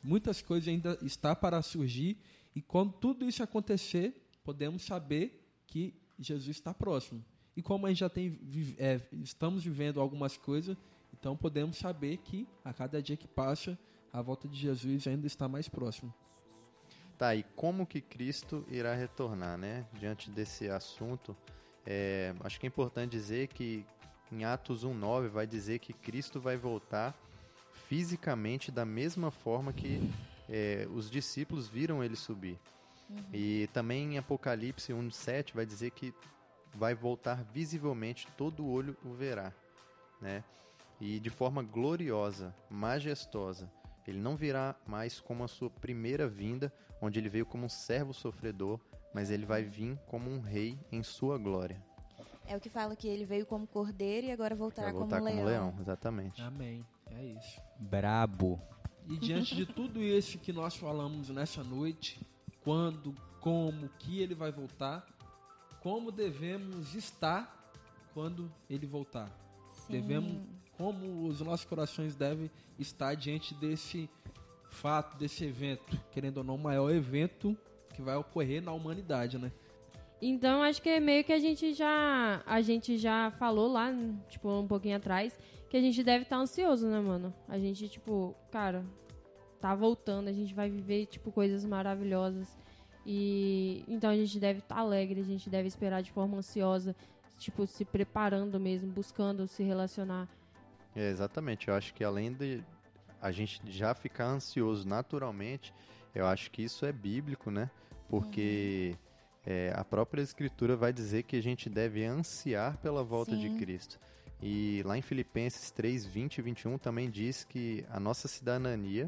muitas coisas ainda está para surgir e quando tudo isso acontecer, podemos saber que Jesus está próximo. E como a gente já tem, é, estamos vivendo algumas coisas, então podemos saber que a cada dia que passa, a volta de Jesus ainda está mais próximo. Tá, e como que Cristo irá retornar, né? Diante desse assunto, é, acho que é importante dizer que em Atos 1,9 vai dizer que Cristo vai voltar fisicamente da mesma forma que é, os discípulos viram ele subir. Uhum. E também em Apocalipse 1,7 vai dizer que vai voltar visivelmente, todo olho o verá, né? E de forma gloriosa, majestosa. Ele não virá mais como a sua primeira vinda, onde ele veio como um servo sofredor, mas ele vai vir como um rei em sua glória. É o que fala que ele veio como cordeiro e agora voltará vai voltar como, como leão. leão. Exatamente. Amém. É isso. Brabo. E diante de tudo isso que nós falamos nessa noite, quando, como, que ele vai voltar, como devemos estar quando ele voltar? Sim. Devemos, como os nossos corações devem estar diante desse fato, desse evento, querendo ou não, o maior evento que vai ocorrer na humanidade, né? Então acho que é meio que a gente já a gente já falou lá, tipo, um pouquinho atrás, que a gente deve estar ansioso, né, mano? A gente tipo, cara, tá voltando, a gente vai viver tipo coisas maravilhosas. E então a gente deve estar alegre, a gente deve esperar de forma ansiosa, tipo, se preparando mesmo, buscando se relacionar. É, exatamente. Eu acho que além de a gente já ficar ansioso naturalmente, eu acho que isso é bíblico, né? Porque é, a própria Escritura vai dizer que a gente deve ansiar pela volta Sim. de Cristo. E lá em Filipenses 3, 20 e 21 também diz que a nossa cidadania,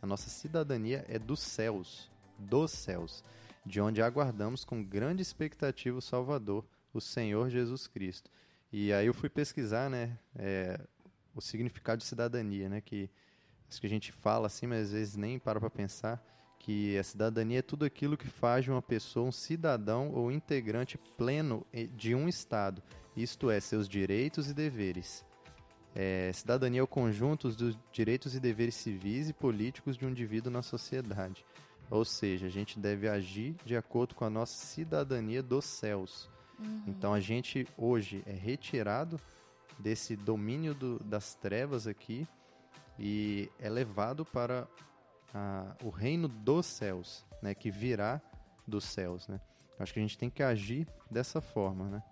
a nossa cidadania é dos céus, dos céus, de onde aguardamos com grande expectativa o Salvador, o Senhor Jesus Cristo. E aí eu fui pesquisar, né, é, o significado de cidadania, né, que acho que a gente fala assim, mas às vezes nem para para pensar que a cidadania é tudo aquilo que faz de uma pessoa um cidadão ou integrante pleno de um Estado, isto é, seus direitos e deveres. É, cidadania é o conjunto dos direitos e deveres civis e políticos de um indivíduo na sociedade. Ou seja, a gente deve agir de acordo com a nossa cidadania dos céus. Então a gente hoje é retirado desse domínio do- das trevas aqui e é levado para a- o reino dos céus, né, que virá dos céus, né? Acho que a gente tem que agir dessa forma, né,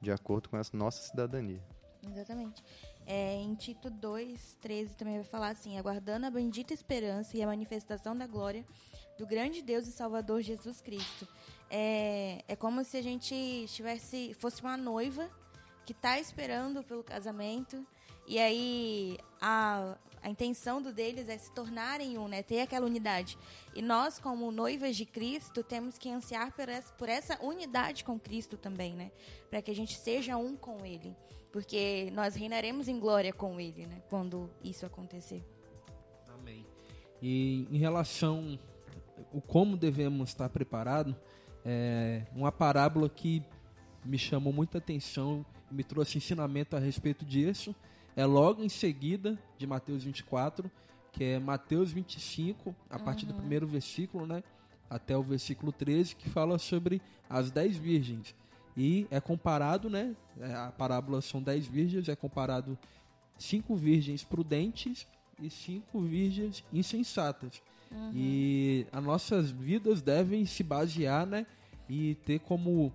de acordo com a nossa cidadania. Exatamente. É, em Tito 2, 13 também vai falar assim: aguardando a bendita esperança e a manifestação da glória do grande Deus e Salvador Jesus Cristo. É, é como se a gente estivesse, fosse uma noiva que está esperando pelo casamento e aí a, a intenção do deles é se tornarem um, né? Ter aquela unidade. E nós, como noivas de Cristo, temos que ansiar por essa, por essa unidade com Cristo também, né? Para que a gente seja um com Ele. Porque nós reinaremos em glória com Ele, né? Quando isso acontecer. Amém. E em relação o como devemos estar preparados, é uma parábola que me chamou muita atenção e me trouxe ensinamento a respeito disso. É logo em seguida de Mateus 24, que é Mateus 25, a partir do primeiro versículo, né? Até o versículo 13, que fala sobre as dez virgens. E é comparado, né? é, A parábola são dez virgens, é comparado cinco virgens prudentes e cinco virgens insensatas. E as nossas vidas devem se basear, né? E ter como,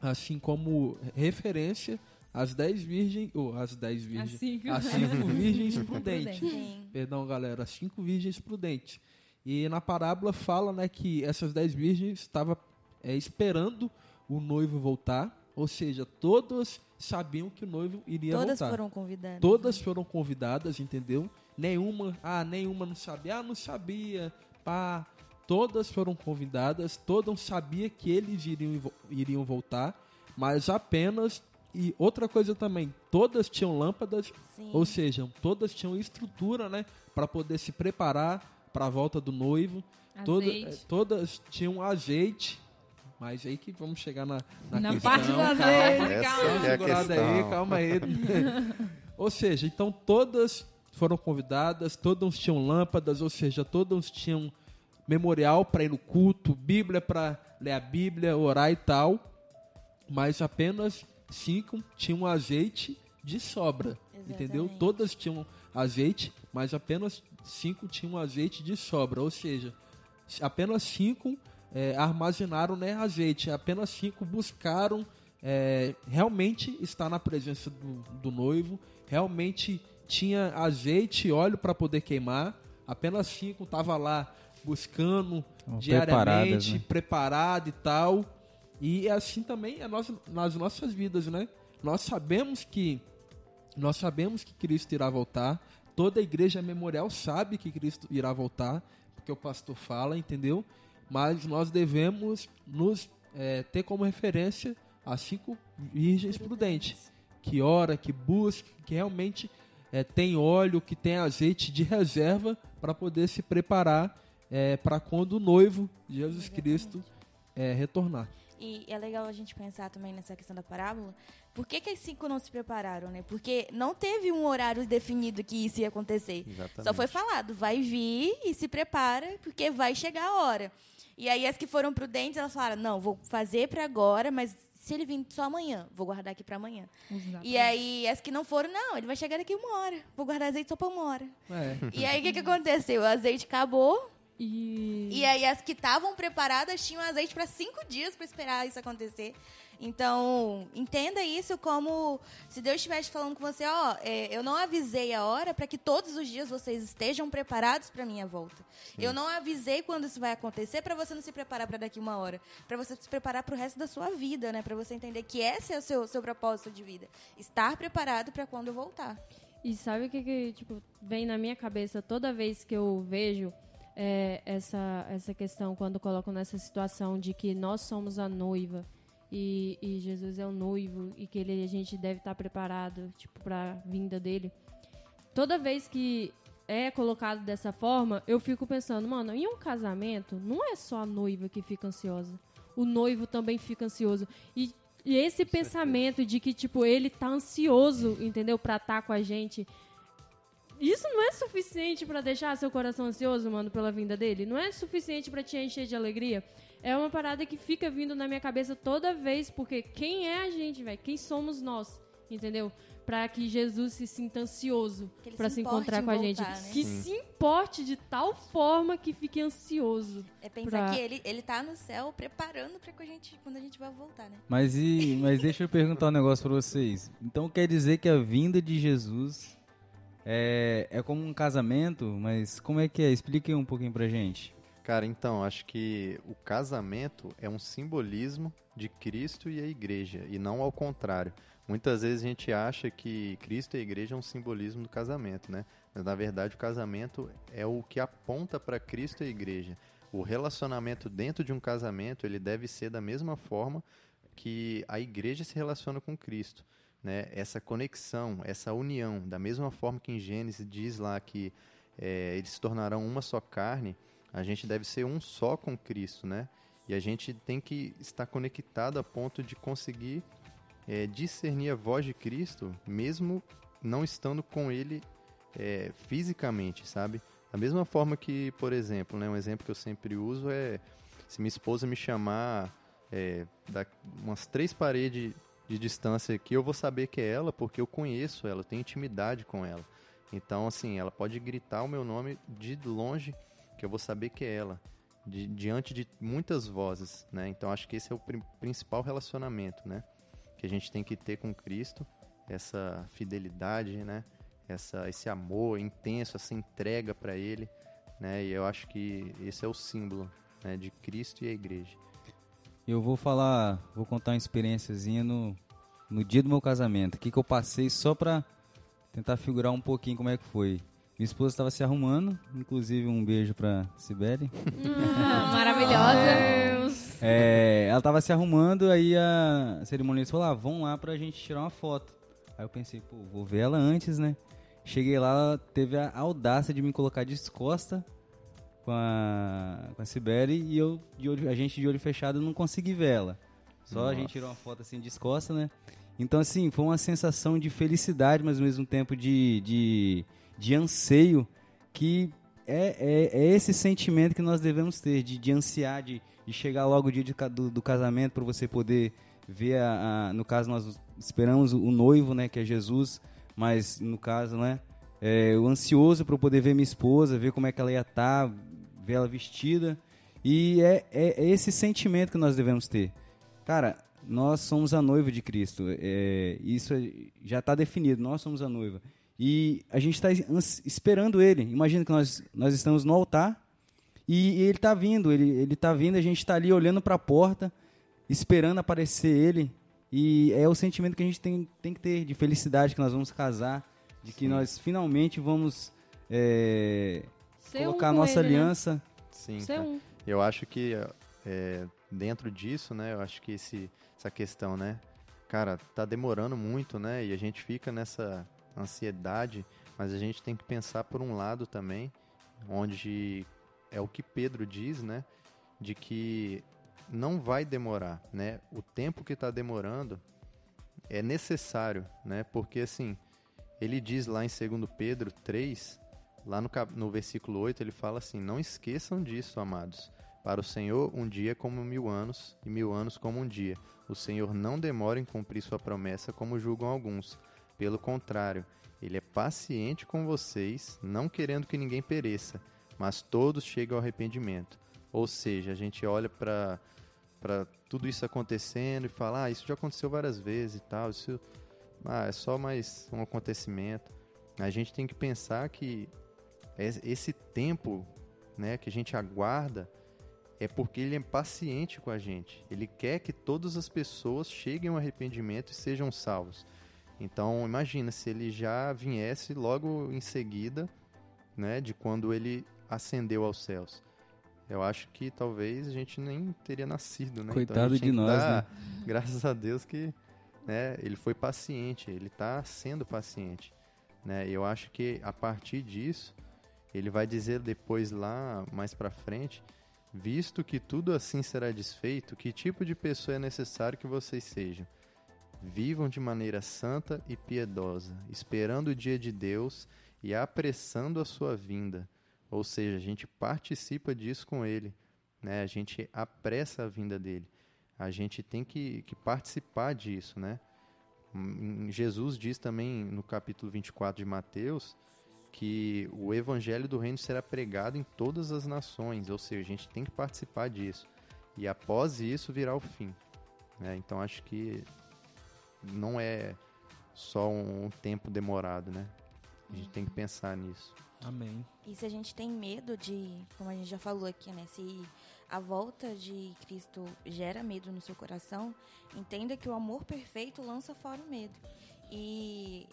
assim como referência as dez virgens, ou as dez virgens, Assim que- as cinco virgens prudentes. Sim. Perdão, galera, as cinco virgens prudentes. E na parábola fala, né, que essas dez virgens estavam é, esperando o noivo voltar, ou seja, todas sabiam que o noivo iria Todas voltar. foram convidadas. Todas foram convidadas, entendeu? Nenhuma, ah, nenhuma não sabia, ah, não sabia, pá. Todas foram convidadas, todas sabiam que eles iriam, iriam voltar, mas apenas. E outra coisa também, todas tinham lâmpadas, Sim. ou seja, todas tinham estrutura, né, para poder se preparar para a volta do noivo. Toda- todas tinham azeite, mas aí que vamos chegar na, na, Na questão, parte do calma. calma. é Segurada aí, calma aí. ou seja, então todas foram convidadas, todas tinham lâmpadas, ou seja, todas tinham memorial para ir no culto, Bíblia para ler a Bíblia, orar e tal, mas apenas cinco tinham azeite de sobra, entendeu? Exatamente. Todas tinham azeite, mas apenas cinco tinham azeite de sobra, ou seja, apenas cinco é, armazenaram né, azeite, apenas cinco buscaram é, realmente estar na presença do, do noivo, realmente tinha azeite e óleo para poder queimar, apenas cinco estavam lá buscando diariamente, né? preparado e tal. E é assim também é nós, nas nossas vidas, né? Nós sabemos que nós sabemos que Cristo irá voltar. Toda a igreja memorial sabe que Cristo irá voltar, porque o pastor fala, entendeu? Mas nós devemos nos eh, ter como referência as cinco virgens prudentes, que ora, que busca, que realmente eh, tem óleo, que tem azeite de reserva para poder se preparar para quando o noivo Jesus Cristo eh, retornar. E é legal a gente pensar também nessa questão da parábola. Por que, que as cinco não se prepararam, né? Porque não teve um horário definido que isso ia acontecer. Exatamente. Só foi falado, vai vir e se prepara, porque vai chegar a hora. E aí as que foram prudentes, elas falaram, não, vou fazer para agora, mas se ele vir só amanhã, vou guardar aqui para amanhã. E aí as que não foram, não, ele vai chegar daqui uma hora, vou guardar azeite só para uma hora. É. E aí o que, que aconteceu? O azeite acabou, E, e aí as que estavam preparadas tinham azeite para cinco dias para esperar isso acontecer. Então, entenda isso como se Deus estivesse falando com você, ó, é, eu não avisei a hora para que todos os dias vocês estejam preparados para minha volta. Eu não avisei quando isso vai acontecer para você não se preparar para daqui uma hora, para você se preparar para o resto da sua vida, né? Para você entender que esse é o seu seu propósito de vida, estar preparado para quando eu voltar. E sabe o que, que tipo, vem na minha cabeça toda vez que eu vejo é, essa, essa questão, quando colocam nessa situação de que nós somos a noiva e, e Jesus é o noivo e que ele, a gente deve estar preparado tipo, para a vinda dele. Toda vez que é colocado dessa forma, eu fico pensando, mano, em um casamento, não é só a noiva que fica ansiosa. O noivo também fica ansioso. E, e esse pensamento de que, tipo, ele tá ansioso, entendeu? Pra estar com a gente. Isso não é suficiente pra deixar seu coração ansioso, mano, pela vinda dele? Não é suficiente pra te encher de alegria? É uma parada que fica vindo na minha cabeça toda vez, porque quem é a gente, velho? Quem somos nós? Entendeu? Pra que Jesus se sinta ansioso pra se se encontrar com a gente. voltar, né? Que se importe de tal forma que fique ansioso. É pensar Pra- que ele ele tá no céu preparando para que a gente quando a gente vai voltar, né? Mas, e, mas deixa eu perguntar um negócio pra vocês. Então quer dizer que a vinda de Jesus é, é como um casamento, mas como é que é? Explique um pouquinho pra gente. Cara, então, acho que o casamento é um simbolismo de Cristo e a igreja, e não ao contrário. Muitas vezes a gente acha que Cristo e a igreja é um simbolismo do casamento, né? Mas na verdade o casamento é o que aponta para Cristo e a igreja. O relacionamento dentro de um casamento, ele deve ser da mesma forma que a igreja se relaciona com Cristo. Né? Essa conexão, essa união, da mesma forma que em Gênesis diz lá que eh, eles se tornarão uma só carne, a gente deve ser um só com Cristo, né? E a gente tem que estar conectado a ponto de conseguir eh, discernir a voz de Cristo, mesmo não estando com Ele eh, fisicamente, sabe? Da mesma forma que, por exemplo, né, um exemplo que eu sempre uso é se minha esposa me chamar é, da umas três paredes de distância aqui, eu vou saber que é ela porque eu conheço ela, eu tenho intimidade com ela. Então, assim, ela pode gritar o meu nome de longe que eu vou saber que é ela, di- diante de muitas vozes, né? Então, acho que esse é o pri- principal relacionamento, né? Que a gente tem que ter com Cristo, essa fidelidade, né? Essa, esse amor intenso, essa entrega para Ele, né? E eu acho que esse é o símbolo né, de Cristo e a Igreja. Eu vou falar, vou contar uma experiênciazinha no, no dia do meu casamento. O que, que eu passei só pra tentar figurar um pouquinho como é que foi. Minha esposa estava se arrumando, inclusive um beijo pra Sibeli. Ah, maravilhosa. É, ela tava se arrumando, aí a cerimonialista falou: ah, vamos lá pra gente tirar uma foto. Aí eu pensei, pô, vou ver ela antes, né? Cheguei lá, ela teve a audácia de me colocar de costa com a, com a Sibeli e eu, de olho- a gente de olho fechado, não consegui ver ela. Só a Nossa. gente tirou uma foto assim de costa, né? Então, assim, foi uma sensação de felicidade, mas ao mesmo tempo de, de, de anseio, que é, é, é esse sentimento que nós devemos ter, de, de ansiar, de, de chegar logo o dia de do, do casamento para você poder ver, a, a- no caso, nós esperamos o noivo, né, que é Jesus, mas no caso, né, é, o ansioso para poder ver minha esposa, ver como é que ela ia estar, ver ela vestida, e é, é, é esse sentimento que nós devemos ter. Cara, nós somos a noiva de Cristo. É, isso é- já está definido. Nós somos a noiva. E a gente está esperando Ele. Imagina que nós, nós estamos no altar e Ele está vindo. Ele ele está vindo. A gente está ali olhando para a porta, esperando aparecer Ele. E é o sentimento que a gente tem, tem que ter de felicidade que nós vamos casar, de que Sim. nós finalmente vamos é, Ser um colocar a nossa ele, né? aliança. Sim, Ser cara. um. Eu acho que é, dentro disso, né? Eu acho que esse, essa questão, né? Cara, tá demorando muito, né? E a gente fica nessa ansiedade, mas a gente tem que pensar por um lado também, onde é o que Pedro diz, né? De que não vai demorar, né? O tempo que está demorando é necessário, né? Porque assim, ele diz lá em 2 Pedro 3, lá no, no versículo 8, ele fala assim: Não esqueçam disso, amados. Para o Senhor, um dia é como mil anos, e mil anos como um dia. O Senhor não demora em cumprir sua promessa, como julgam alguns. Pelo contrário, ele é paciente com vocês, não querendo que ninguém pereça, mas todos cheguem ao arrependimento. Ou seja, a gente olha para para tudo isso acontecendo e fala, ah, isso já aconteceu várias vezes e tal, isso ah, é só mais um acontecimento. A gente tem que pensar que esse tempo, né, que a gente aguarda é porque ele é paciente com a gente. Ele quer que todas as pessoas cheguem ao arrependimento e sejam salvos. Então, imagina se ele já viesse logo em seguida, né, de quando ele ascendeu aos céus. Eu acho que talvez a gente nem teria nascido, né? Coitado então, de nós, dar, né? Graças a Deus que, né, ele foi paciente, ele está sendo paciente, né? E eu acho que a partir disso, ele vai dizer depois lá mais para frente, visto que tudo assim será desfeito, que tipo de pessoa é necessário que vocês sejam? Vivam de maneira santa e piedosa, esperando o dia de Deus e apressando a sua vinda. Ou seja, a gente participa disso com Ele, né? a gente apressa a vinda dele. A gente tem que, que participar disso. Né? Jesus diz também no capítulo 24 de Mateus que o evangelho do reino será pregado em todas as nações, ou seja, a gente tem que participar disso. E após isso virá o fim. Né? Então acho que não é só um tempo demorado, né? A gente tem que pensar nisso. Amém. E se a gente tem medo de, como a gente já falou aqui, né? Se a volta de Cristo gera medo no seu coração, entenda que o amor perfeito lança fora o medo. E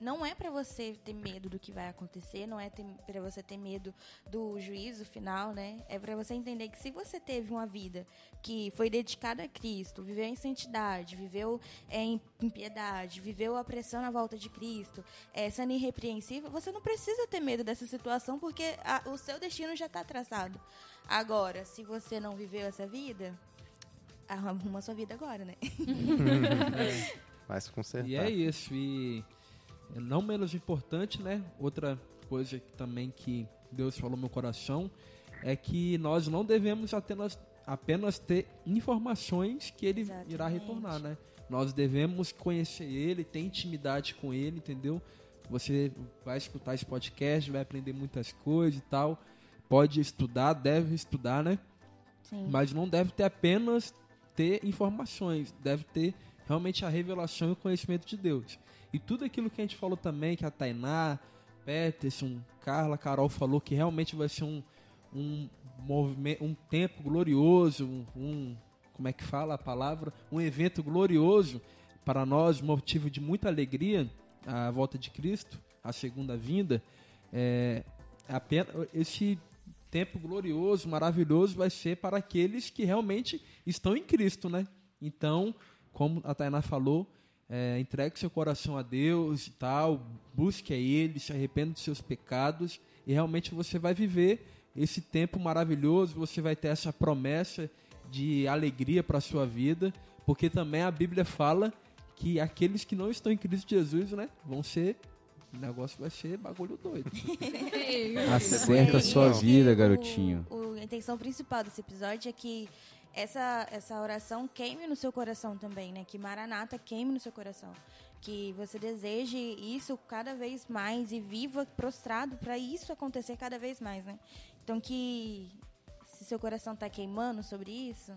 não é para você ter medo do que vai acontecer, não é para você ter medo do juízo final, né? É para você entender que se você teve uma vida que foi dedicada a Cristo, viveu em santidade, viveu é, em, piedade, viveu a volta de Cristo, é, sendo irrepreensível, você não precisa ter medo dessa situação porque a, o seu destino já está traçado. Agora, se você não viveu essa vida, arruma sua vida agora, né? Vai se consertar. E é isso. E não menos importante, né? Outra coisa que, também que Deus falou no meu coração é que nós não devemos apenas, apenas ter informações que ele Exatamente. irá retornar, né? Nós devemos conhecer ele, ter intimidade com ele, entendeu? Você vai escutar esse podcast, vai aprender muitas coisas e tal. Pode estudar, deve estudar, né? Sim. Mas não deve ter apenas ter informações, deve ter realmente a revelação e o conhecimento de Deus. E tudo aquilo que a gente falou também, que a Tainá, Peterson, Carla, Carol falou que realmente vai ser um, um movimento, um tempo glorioso, um, um, como é que fala a palavra? Um evento glorioso para nós, motivo de muita alegria, a volta de Cristo, a segunda vinda. É, apenas, esse tempo glorioso, maravilhoso, vai ser para aqueles que realmente estão em Cristo, né? Então, como a Tainá falou, é, entregue seu coração a Deus e tal, busque a Ele, se arrependa dos seus pecados e realmente você vai viver esse tempo maravilhoso, você vai ter essa promessa de alegria para a sua vida, porque também a Bíblia fala que aqueles que não estão em Cristo Jesus, né, vão ser o negócio vai ser bagulho doido. Acerta a sua vida, o- garotinho. o- a intenção principal desse episódio é que essa, essa oração queime no seu coração também, né? Que Maranata queime no seu coração. Que você deseje isso cada vez mais e viva prostrado para isso acontecer cada vez mais, né? Então que se seu coração tá queimando sobre isso,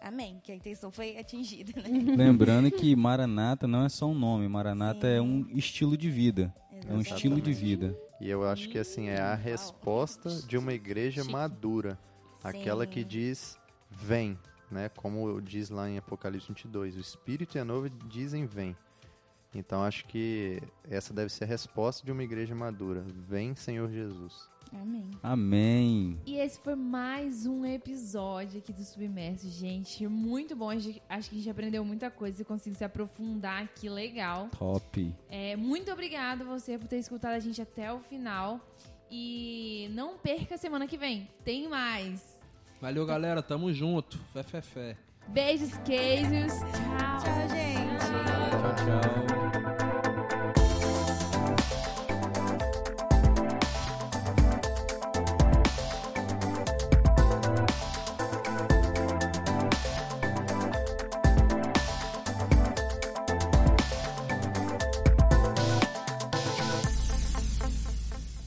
amém, que a intenção foi atingida, né? Lembrando que Maranata não é só um nome, Maranata Sim. é um estilo de vida. É um estilo de Exatamente. vida. E eu acho que assim é a resposta de uma igreja madura, aquela que diz vem, né? Como diz lá em Apocalipse 22, o Espírito e a noiva dizem vem. Então acho que essa deve ser a resposta de uma igreja madura. Vem, Senhor Jesus. Amém. Amém. E esse foi mais um episódio aqui do Submerso, gente. Muito bom. Acho que a gente aprendeu muita coisa e conseguiu se aprofundar aqui legal. Top. É, muito obrigada a você por ter escutado a gente até o final. E não perca semana que vem. Tem mais. Valeu, galera. Tamo junto. Fé, fé, fé. Beijos, queijos. Tchau. Tchau, gente. Tchau, tchau.